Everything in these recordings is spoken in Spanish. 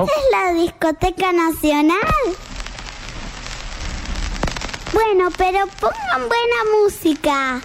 ¿Esta es la discoteca nacional? Bueno, pero pongan buena música.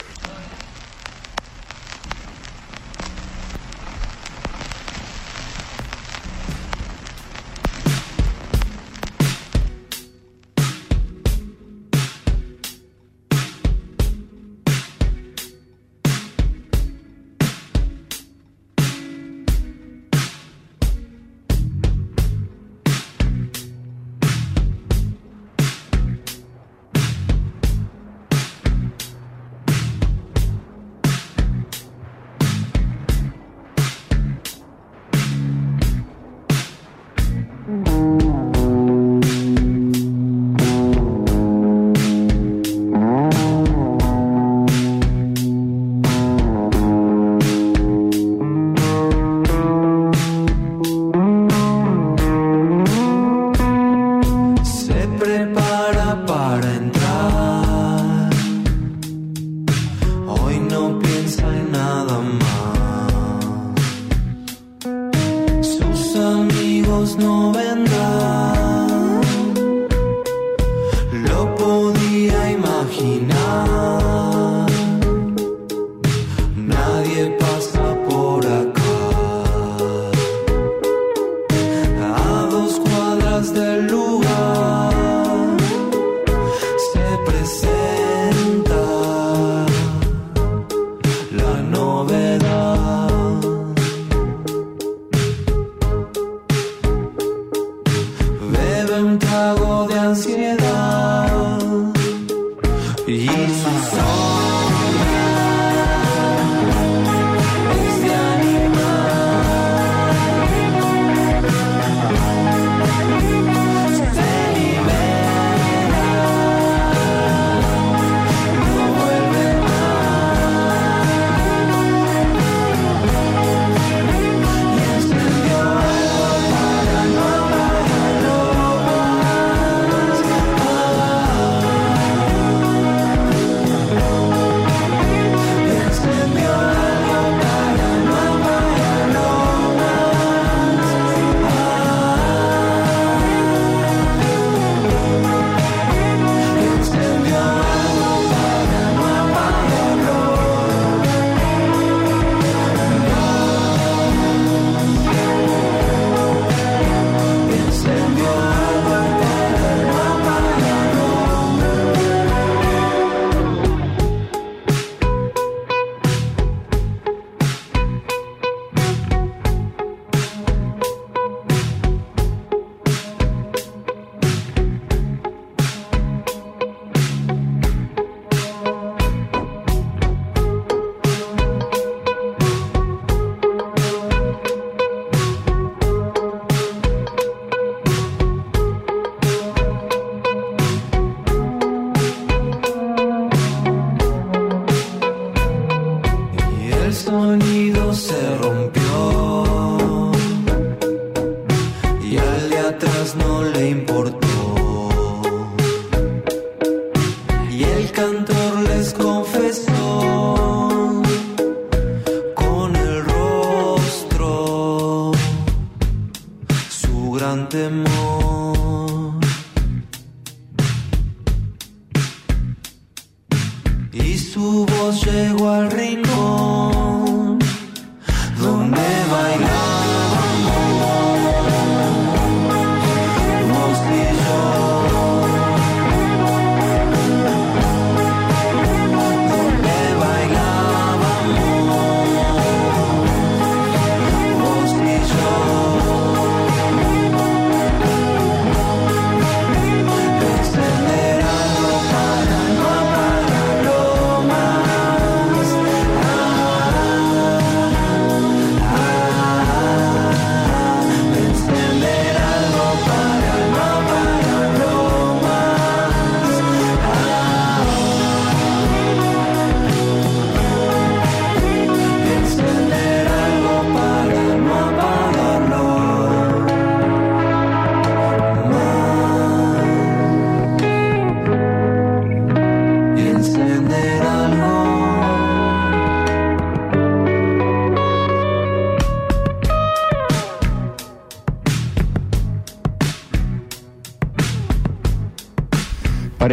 llegó al reino.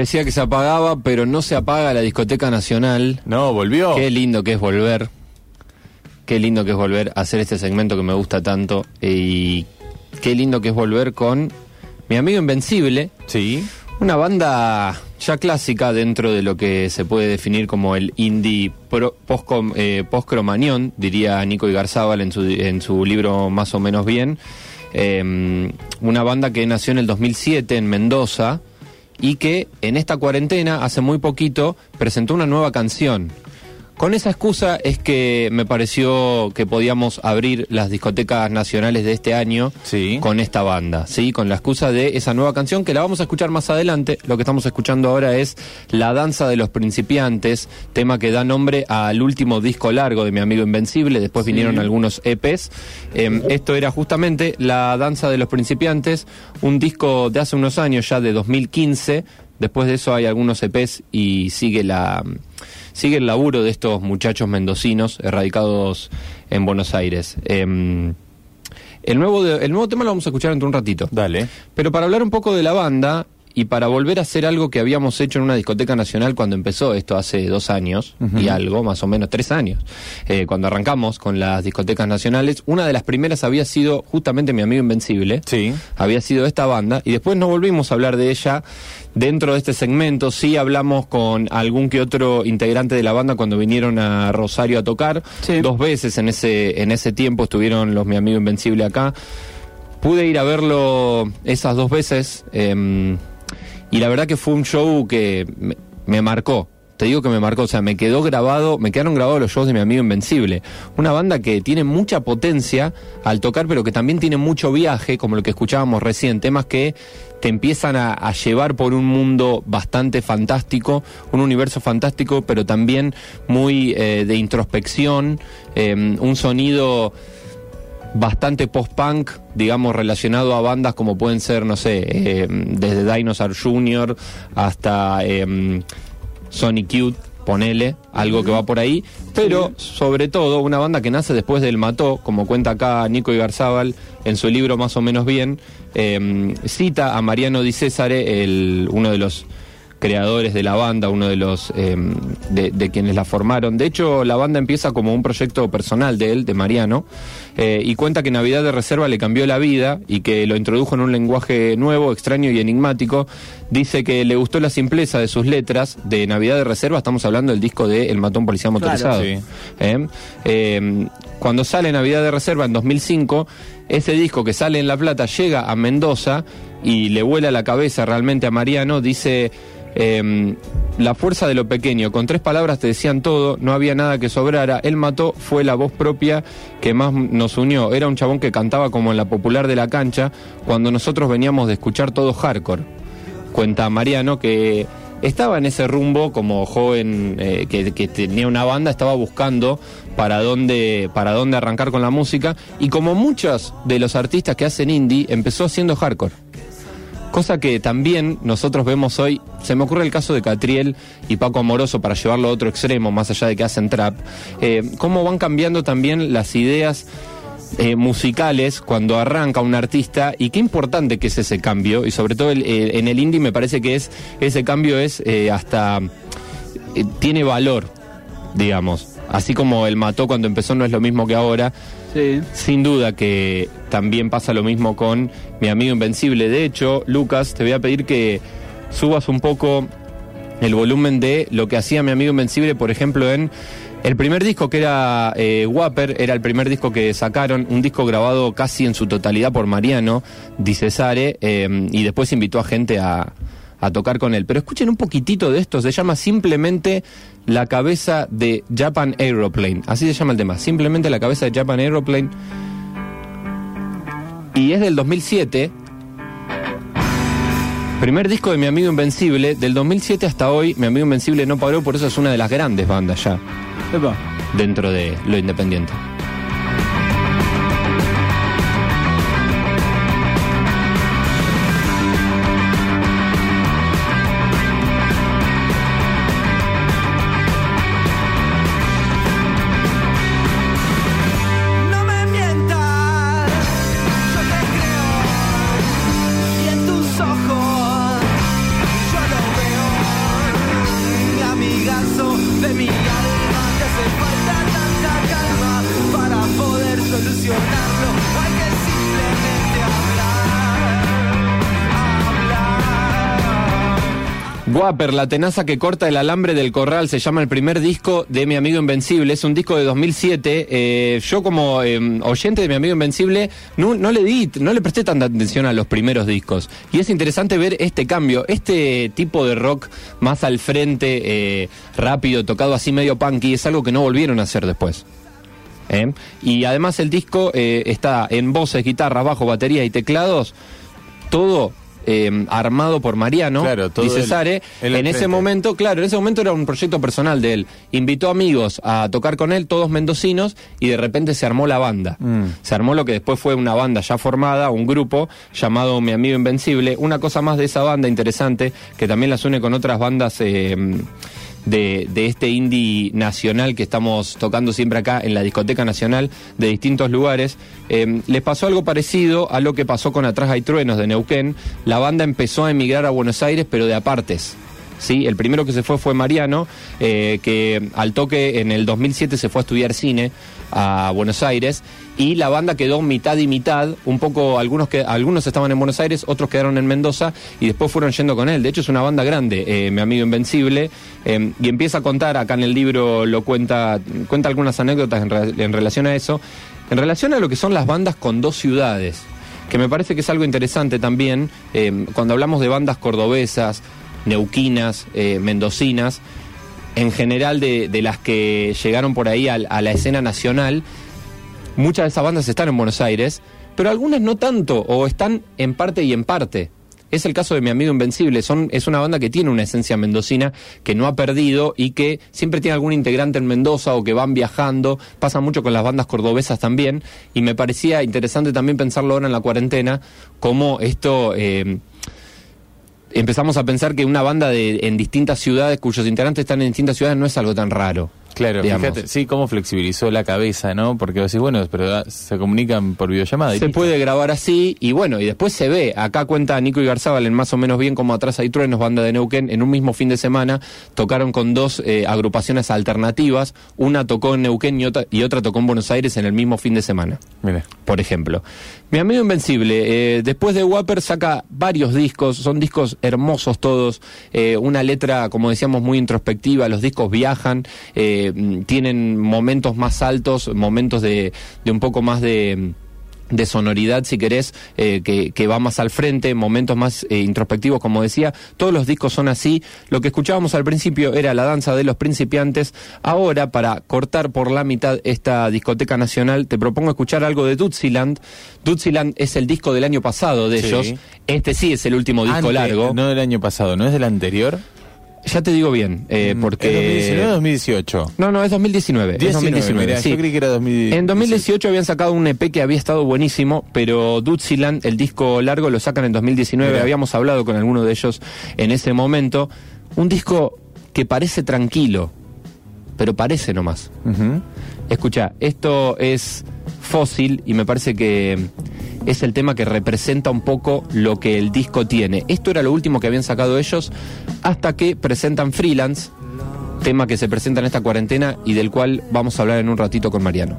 Parecía que se apagaba, pero no se apaga la discoteca nacional. No, volvió. Qué lindo que es volver. Qué lindo que es volver a hacer este segmento que me gusta tanto. Y qué lindo que es volver con mi amigo Invencible. Sí. Una banda ya clásica dentro de lo que se puede definir como el indie pro- post- eh, post-cromañón, diría Nico Igarzábal en su, en su libro Más o menos bien. Eh, una banda que nació en el 2007 en Mendoza y que en esta cuarentena, hace muy poquito, presentó una nueva canción. Con esa excusa es que me pareció que podíamos abrir las discotecas nacionales de este año Sí. con esta banda, ¿sí? Con la excusa de esa nueva canción que la vamos a escuchar más adelante. Lo que estamos escuchando ahora es La Danza de los Principiantes, tema que da nombre al último disco largo de mi amigo Invencible. Después vinieron algunos EPs. Eh, esto era justamente La Danza de los Principiantes, un disco de hace unos años, ya de 2015. Después de eso hay algunos EPs y sigue la sigue el laburo de estos muchachos mendocinos erradicados en Buenos Aires. Em, el, nuevo de- el nuevo tema lo vamos a escuchar dentro de un ratito. Dale. Pero para hablar un poco de la banda y para volver a hacer algo que habíamos hecho en una discoteca nacional cuando empezó esto hace dos años y algo, más o menos tres años, eh, cuando arrancamos con las discotecas nacionales, una de las primeras había sido justamente mi amigo Invencible. Sí. había sido esta banda y después no volvimos a hablar de ella dentro de este segmento. Sí hablamos con algún que otro integrante de la banda cuando vinieron a Rosario a tocar. Sí. dos veces en ese en ese tiempo estuvieron los mi amigo invencible acá. Pude ir a verlo esas dos veces em, y la verdad que fue un show que me, marcó. Te digo que me marcó, o sea, me quedó grabado, me quedaron grabados los shows de mi amigo Invencible. Una banda que tiene mucha potencia al tocar, pero que también tiene mucho viaje, como lo que escuchábamos recién, temas que te empiezan a, llevar por un mundo bastante fantástico, un universo fantástico, pero también muy eh, de introspección, em, un sonido bastante post-punk, digamos, relacionado a bandas como pueden ser, no sé, eh, desde Dinosaur Jr. hasta eh, Sonic Youth, ponele, algo que va por ahí, pero sobre todo una banda que nace después del Mató, como cuenta acá Nico Igarzábal en su libro Más o menos bien, eh, cita a Mariano Di Césare, el, uno de los creadores de la banda, uno de los eh, de, de quienes la formaron. De hecho, la banda empieza como un proyecto personal de él, de Mariano, eh, y cuenta que Navidad de Reserva le cambió la vida y que lo introdujo en un lenguaje nuevo, extraño y enigmático. Dice que le gustó la simpleza de sus letras. De Navidad de Reserva estamos hablando del disco de El Matón Policía Motorizado. sí. ¿Eh? Eh, cuando sale Navidad de Reserva en 2005, ese disco que sale en La Plata llega a Mendoza y le vuela la cabeza realmente a Mariano, dice... eh, la fuerza de lo pequeño, con tres palabras te decían todo, no había nada que sobrara. Él mató, fue la voz propia que más nos unió. Era un chabón que cantaba como en la popular de la cancha, cuando nosotros veníamos de escuchar todo hardcore. Cuenta Mariano que estaba en ese rumbo como joven eh, que, que tenía una banda, estaba buscando para dónde, para dónde arrancar con la música y como muchos de los artistas que hacen indie, empezó haciendo hardcore. Cosa que también nosotros vemos hoy, se me ocurre el caso de Catriel y Paco Amoroso para llevarlo a otro extremo, más allá de que hacen trap, eh, cómo van cambiando también las ideas eh, musicales cuando arranca un artista y qué importante que es ese cambio. Y sobre todo el- en el indie me parece que es ese cambio es eh, hasta tiene valor digamos. Así como el mató cuando empezó no es lo mismo que ahora Sin duda que también pasa lo mismo con mi amigo Invencible. De hecho, Lucas, te voy a pedir que subas un poco el volumen de lo que hacía mi amigo Invencible, por ejemplo, en el primer disco que era eh, Wapper, era el primer disco que sacaron, un disco grabado casi en su totalidad por Mariano Di Cesare, eh, y después invitó a gente a, a tocar con él. Pero escuchen un poquitito de esto, se llama simplemente La cabeza de Japan Aeroplane, así se llama el tema, simplemente La cabeza de Japan Aeroplane. Y es del 2007. Primer disco de Mi Amigo Invencible. Del 2007 hasta hoy, Mi Amigo Invencible no paró, por eso es una de las grandes bandas ya Epa. dentro de lo independiente. Guaper, la tenaza que corta el alambre del corral, se llama el primer disco de Mi Amigo Invencible, es un disco de 2007. Eh, yo como eh, oyente de Mi Amigo Invencible no, le di, no le presté tanta atención a los primeros discos. Y es interesante ver este cambio, este tipo de rock más al frente, eh, rápido, tocado así medio punky, es algo que no volvieron a hacer después. ¿Eh? Y además el disco está en voces, guitarra, bajo, batería y teclados, todo eh, armado por Mariano, Claro, todo dice él- Sare. él al En ese momento, claro, en ese momento era un proyecto personal de él. Invitó amigos a tocar con él, todos mendocinos, y de repente se armó la banda. Mm. Se armó lo que después fue una banda ya formada, un grupo llamado Mi Amigo Invencible. Una cosa más de esa banda interesante, que también las une con otras bandas eh, de, este indie nacional que estamos tocando siempre acá en la discoteca nacional de distintos lugares. Eh, les pasó algo parecido a lo que pasó con Atrás hay truenos de Neuquén. La banda empezó a emigrar a Buenos Aires, pero de apartes. Sí, el primero que se fue fue Mariano, eh, que al toque en el 2007 se fue a estudiar cine a Buenos Aires y la banda quedó mitad y mitad, un poco algunos que algunos estaban en Buenos Aires, otros quedaron en Mendoza y después fueron yendo con él. De hecho es una banda grande, eh, mi amigo Invencible, eh, y empieza a contar acá en el libro lo cuenta cuenta algunas anécdotas en, re- en relación a eso, en relación a lo que son las bandas con dos ciudades que me parece que es algo interesante también cuando hablamos de bandas cordobesas, neuquinas, eh, mendocinas, en general de, las que llegaron por ahí a, la escena nacional, muchas de esas bandas están en Buenos Aires, pero algunas no tanto, o están en parte y en parte. Es el caso de mi amigo Invencible, son, es una banda que tiene una esencia mendocina que no ha perdido y que siempre tiene algún integrante en Mendoza o que van viajando, pasa mucho con las bandas cordobesas también, y me parecía interesante también pensarlo ahora en la cuarentena, cómo esto... eh, empezamos a pensar que una banda de, en distintas ciudades cuyos integrantes están en distintas ciudades no es algo tan raro. Claro, digamos. fíjate, sí, cómo flexibilizó la cabeza, ¿no? Porque decís, bueno, pero se comunican por videollamada. y Se listo. puede grabar así y bueno, y después se ve. Acá cuenta Nico y Garzabal en más o menos bien como atrás hay truenos, banda de Neuquén, en un mismo fin de semana tocaron con dos eh, agrupaciones alternativas. Una tocó en Neuquén y otra, y otra tocó en Buenos Aires en el mismo fin de semana. Mira. por ejemplo. Mi amigo Invencible, eh, después de Wapper saca varios discos, son discos hermosos todos, eh, una letra, como decíamos, muy introspectiva, los discos viajan, eh, tienen momentos más altos, momentos de, de un poco más de de sonoridad, si querés, eh, que, que va más al frente, momentos más eh, introspectivos, como decía. Todos los discos son así. Lo que escuchábamos al principio era la danza de los principiantes. Ahora, para cortar por la mitad esta discoteca nacional, te propongo escuchar algo de Dutziland. Dutziland es el disco del año pasado de Sí. ellos. Este sí es el último disco largo. No del año pasado, ¿no es del anterior? Ya te digo bien, eh, Mm, porque... ¿Es 2019 o 2018? No, no, es 2019. es 19, 2019, mirá, sí. yo creí que era 2018. En 2018 habían sacado un EP que había estado buenísimo, pero Dutziland, el disco largo, lo sacan en 2019. Mirá. Habíamos hablado con alguno de ellos en ese momento. Un disco que parece tranquilo, pero parece nomás. Ujú. Escucha, esto es fósil y me parece que es el tema que representa un poco lo que el disco tiene. Esto era lo último que habían sacado ellos hasta que presentan Freelance, tema que se presenta en esta cuarentena y del cual vamos a hablar en un ratito con Mariano.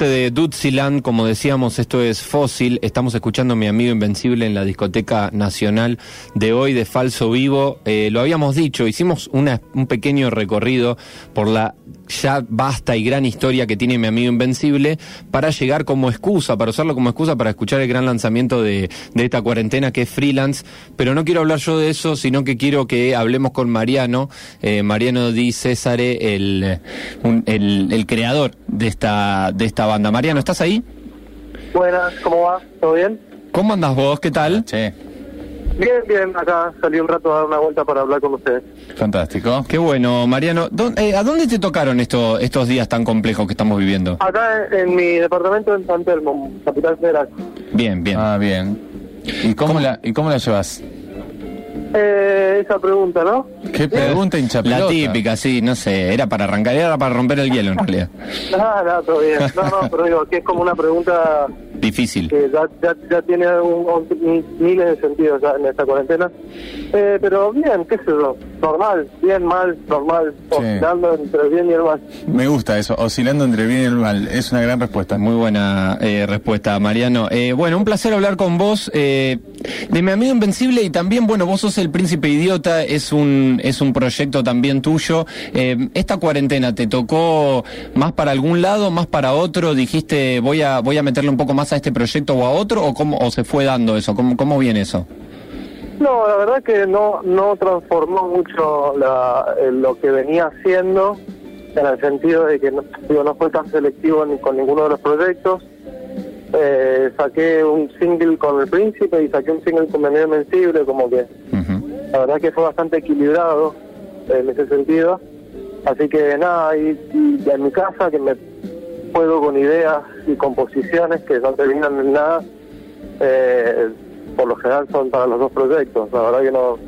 Parte de Dutziland, como decíamos, esto es Fósil. Estamos escuchando a mi amigo Invencible en la Discoteca Nacional de hoy de Falso Vivo. Eh, lo habíamos dicho, hicimos un pequeño recorrido por la ya vasta y gran historia que tiene mi amigo Invencible para llegar como excusa, para usarlo como excusa para escuchar el gran lanzamiento de, esta cuarentena que es Freelance. Pero no quiero hablar yo de eso, sino que quiero que hablemos con Mariano, eh, Mariano Di el, el creador de esta, de esta banda. Mariano, ¿estás ahí? Buenas, ¿cómo va? ¿Todo bien? ¿Cómo andas vos? ¿Qué tal? Che, Bien, bien, acá salí un rato a dar una vuelta para hablar con ustedes. fantástico. Qué bueno, Mariano. ¿Dó- eh, ¿A dónde te tocaron esto, estos días tan complejos que estamos viviendo? Acá en, en mi departamento en San Telmo, capital federal. Bien, bien. Ah, bien. ¿Y cómo, La, ¿Y cómo la llevas? Eh, esa pregunta, ¿no? Qué pregunta hincha La típica, sí, no sé, era para arrancar, era para romper el hielo en realidad. No, no, todo bien. No, no, pero digo que es como una pregunta Difícil. que ya, ya, ya tiene un- un- miles de sentidos ya en esta cuarentena. Eh, pero bien, qué sé yo, normal, bien, mal, normal, Sí. oscilando entre el bien y el mal. Me gusta eso, oscilando entre el bien y el mal. Es una gran respuesta. Muy buena eh, respuesta, Mariano. Eh, bueno, un placer hablar con vos eh, de mi amigo Invencible y también, bueno, vos sos el Príncipe Idiota, es un, es un proyecto también tuyo. Eh, esta cuarentena te tocó más para algún lado, más para otro, dijiste voy a, voy a meterle un poco más a este proyecto o a otro, o cómo, o se fue dando eso, cómo, cómo viene eso. No, la verdad que no no transformó mucho la, eh, lo que venía haciendo en el sentido de que no, digo, no fue tan selectivo ni con ninguno de los proyectos. Eh, saqué un single con El Príncipe y saqué un single con Amigo Invencible, como que la verdad que fue bastante equilibrado en ese sentido. Así que nada, y, y en mi casa que me juego con ideas y composiciones que no terminan en nada, eh, por lo general son para los dos proyectos. La verdad que no,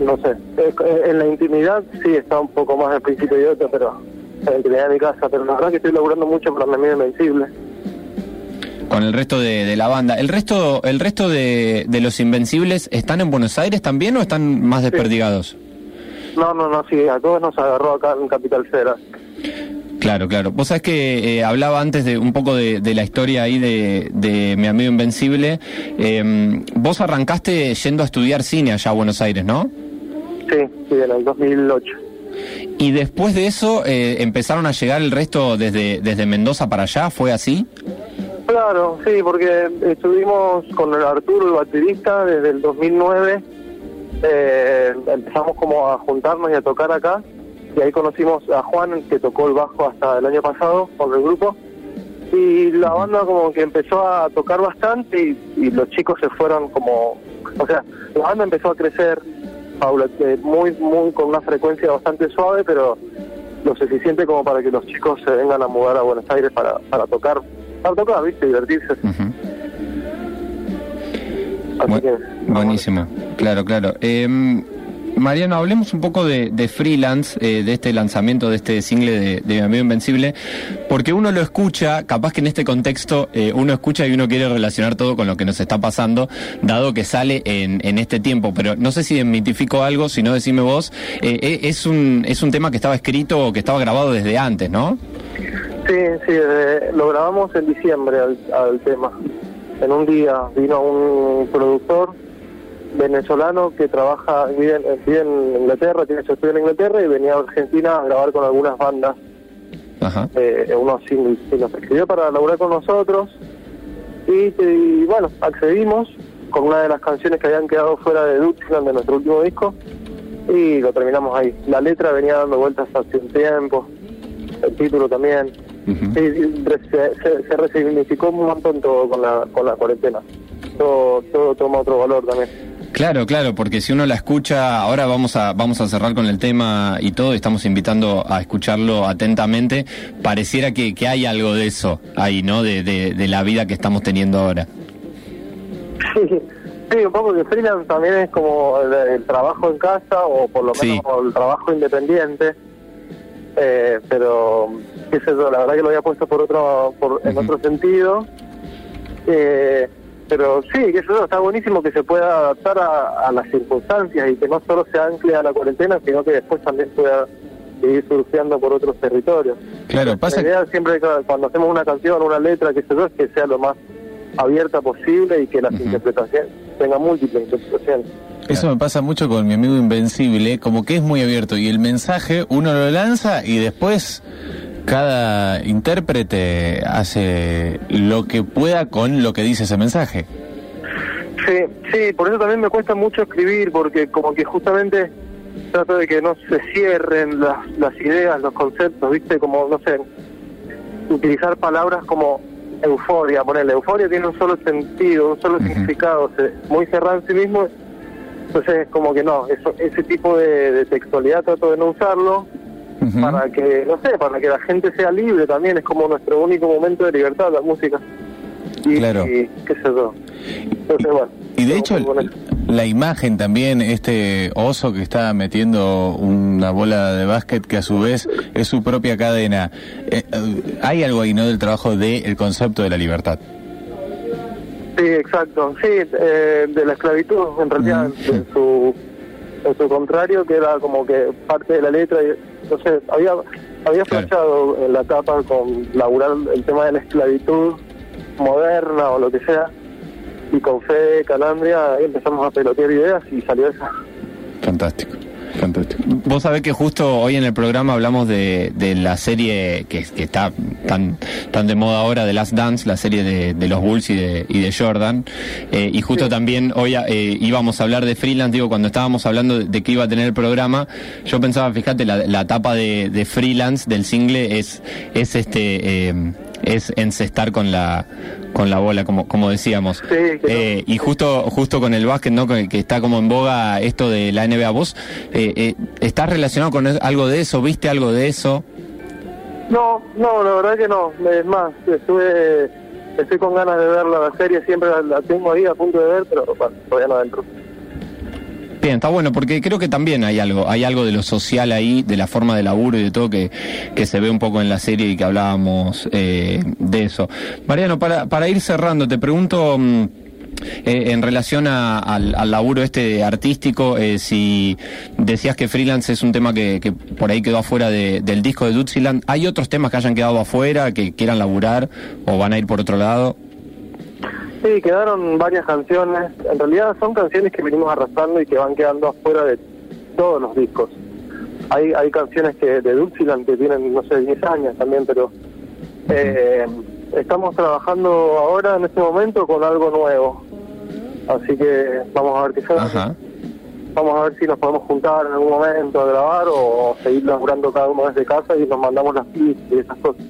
no sé. Eh, En la intimidad sí está un poco más el príncipe idiota, pero en la intimidad de mi casa. Pero la verdad que estoy laburando mucho para mi amigo Invencible. Con el resto de, de la banda. ¿El resto, el resto de, de los Invencibles están en Buenos Aires también o están más desperdigados? No, no, no, sí, a todos nos agarró acá en Capital Federal. Claro, claro. Vos sabés que eh, hablaba antes de un poco de, de la historia ahí de, de mi amigo Invencible. Eh, vos arrancaste yendo a estudiar cine allá a Buenos Aires, ¿no? Sí, sí, en el 2008. Y después de eso eh, empezaron a llegar el resto desde, desde Mendoza para allá, ¿fue así? Claro, sí, porque estuvimos con el Arturo, el baterista, desde el 2009. Eh, empezamos como a juntarnos y a tocar acá. Y ahí conocimos a Juan, que tocó el bajo hasta el año pasado con el grupo. Y la banda como que empezó a tocar bastante y, y los chicos se fueron como... O sea, la banda empezó a crecer paula- eh, muy, muy con una frecuencia bastante suave, pero lo suficiente como para que los chicos se vengan a mudar a Buenos Aires para, para tocar, tocar, ¿viste? Divertirse. Ujú. Así Bu- que, buenísimo, claro, claro. Eh, Mariano, hablemos un poco de, de freelance, eh, de este lanzamiento, de este single de, de Mi Amigo Invencible, porque uno lo escucha, capaz que en este contexto eh, uno escucha y uno quiere relacionar todo con lo que nos está pasando, dado que sale en, en este tiempo, pero no sé si desmitifico algo, si no decime vos, eh, eh, es, un, es un tema que estaba escrito o que estaba grabado desde antes, ¿no? Sí, sí, desde- lo grabamos en diciembre al, al tema. En un día vino un productor venezolano que trabaja, vive, en- vive en Inglaterra, tiene su estudio en Inglaterra y venía a Argentina a grabar con algunas bandas, Ajá. eh, unos singles, y nos escribió para laburar con nosotros y, y, bueno, accedimos con una de las canciones que habían quedado fuera de Dutchland de nuestro último disco y lo terminamos ahí. La letra venía dando vueltas hace un tiempo, el título también. Re- se, se, se resignificó un montón todo con la, con la cuarentena. Todo, todo toma otro valor también. Claro, claro, porque si uno la escucha, ahora vamos a vamos a cerrar con el tema y todo, estamos invitando a escucharlo atentamente. Pareciera que, que hay algo de eso ahí, ¿no? De, de, de la vida que estamos teniendo ahora. Sí, sí, un poco que freelance también es como el, el trabajo en casa o por lo menos Sí. el trabajo independiente. Eh, pero, qué sé yo, la verdad que lo había puesto por otro, por, en otro sentido. Eh, pero sí, que eso está buenísimo que se pueda adaptar a, a las circunstancias y que no solo se ancle a la cuarentena, sino que después también pueda seguir surfeando por otros territorios. Claro, pasa La idea siempre cuando hacemos una canción, una letra, que sé yo, es que sea lo más abierta posible y que las Ujú. interpretaciones tengan múltiples interpretaciones. Eso me pasa mucho con mi amigo Invencible, como que es muy abierto y el mensaje uno lo lanza y después cada intérprete hace lo que pueda con lo que dice ese mensaje. Sí, sí, por eso también me cuesta mucho escribir, porque como que justamente trato de que no se cierren las, las ideas, los conceptos, ¿viste? Como, no sé, utilizar palabras como euforia, ponerle euforia tiene un solo sentido, un solo significado, se- muy cerrado en sí mismo, entonces como que no, eso, ese tipo de, de textualidad trato de no usarlo, Para que, no sé, para que la gente sea libre también, es como nuestro único momento de libertad, la música. Y, Claro. y qué sé yo. Entonces, bueno. Y de hecho, la imagen también, este oso que está metiendo una bola de básquet que a su vez es su propia cadena. Eh, eh, hay algo ahí, ¿no? Del trabajo del concepto de la libertad. Sí, exacto. Sí, eh, de la esclavitud, en realidad, Mm. en, su, en su contrario, que era como que parte de la letra, y, sé, había, había Claro. flashado en la etapa con laburar el tema de la esclavitud moderna o lo que sea, y con Fede Calandria ahí empezamos a pelotear ideas y salió esa. Fantástico, fantástico. Vos sabés que justo hoy en el programa hablamos de, de la serie que, que está tan, tan de moda ahora, de Last Dance, la serie de, de los Bulls y de, y de Jordan. Eh, y justo Sí. también hoy eh, íbamos a hablar de freelance, digo, cuando estábamos hablando de, de que iba a tener el programa, yo pensaba, fíjate, la, la etapa de, de freelance del single es, es este... eh, es encestar con la con la bola como como decíamos Sí, que no. Eh, y justo justo con el básquet no que, que está como en boga esto de la NBA vos eh, eh, estás relacionado con algo de eso viste algo de eso No, no, la verdad que no. Es más, estuve, estoy con ganas de ver la serie, siempre la, la tengo ahí a punto de ver, pero bueno, todavía no adentro. Bien está bueno porque creo que también hay algo hay algo de lo social ahí de la forma de laburo y de todo que, que se ve un poco en la serie y que hablábamos eh, de eso Mariano para para ir cerrando te pregunto mm, Eh, en relación a- al, laburo este artístico, eh, si decías que freelance es un tema que, que por ahí quedó afuera de- del disco de Dutziland, ¿hay otros temas que hayan quedado afuera, que quieran laburar o van a ir por otro lado? Sí, quedaron varias canciones. En realidad son canciones que venimos arrastrando y que van quedando afuera de todos los discos. Hay, hay canciones que de Dulciland que tienen, no sé, 10 años también, pero eh, estamos trabajando ahora en este momento con algo nuevo. Así que vamos a ver qué sale. Vamos a ver si nos podemos juntar en algún momento a grabar o seguir laburando cada uno desde casa y nos mandamos las pistas y esas cosas.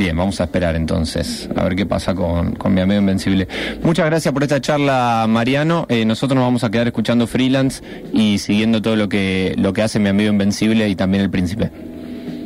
Bien, vamos a esperar entonces, a ver qué pasa con, con mi amigo Invencible. Muchas gracias por esta charla, Mariano. Eh, nosotros nos vamos a quedar escuchando freelance y siguiendo todo lo que, lo que hace mi amigo Invencible y también el príncipe.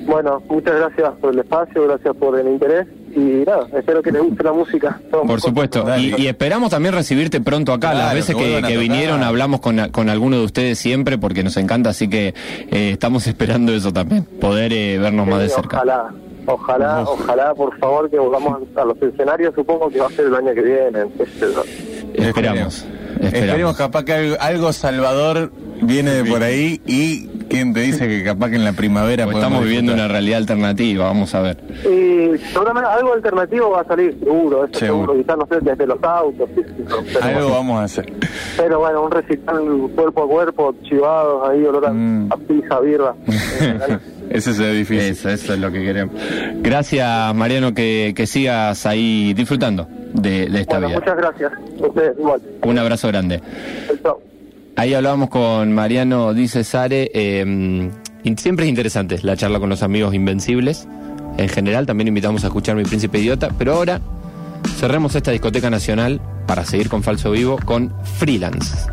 Bueno, muchas gracias por el espacio, gracias por el interés y nada, espero que les guste la música. Estamos Por supuesto. Y, y esperamos también recibirte pronto acá. Claro, Las veces que vinieron hablamos con, con alguno de ustedes siempre porque nos encanta, así que eh, estamos esperando eso también, poder eh, vernos más de cerca. Ojalá, ojalá, ojalá, por favor, que volvamos a los escenarios. Supongo que va a ser el año que viene. Esperamos. Esperemos capaz que algo, algo salvador viene de por ahí y quién te dice que capaz que en la primavera estamos viviendo una realidad alternativa, vamos a ver. Y seguramente algo alternativo va a salir, seguro, eso Seguro. seguro. Quizás, no sé, desde los autos, sí, sí, no, pero, Algo vamos a hacer. pero bueno, un recital cuerpo a cuerpo, chivados, ahí, olor a, Mm. a pizza, birra. Ese se difícil. Eso, eso es lo que queremos. Gracias, Mariano, que, que sigas ahí disfrutando de, de esta bueno, vida. muchas gracias. Ustedes, igual. Un abrazo grande. Chao. Ahí hablábamos con Mariano Dice Sare. eh, y siempre es interesante la charla con los amigos invencibles. En general, también invitamos a escuchar Mi Príncipe Idiota. Pero ahora cerremos esta discoteca nacional para seguir con Falso Vivo con Freelance.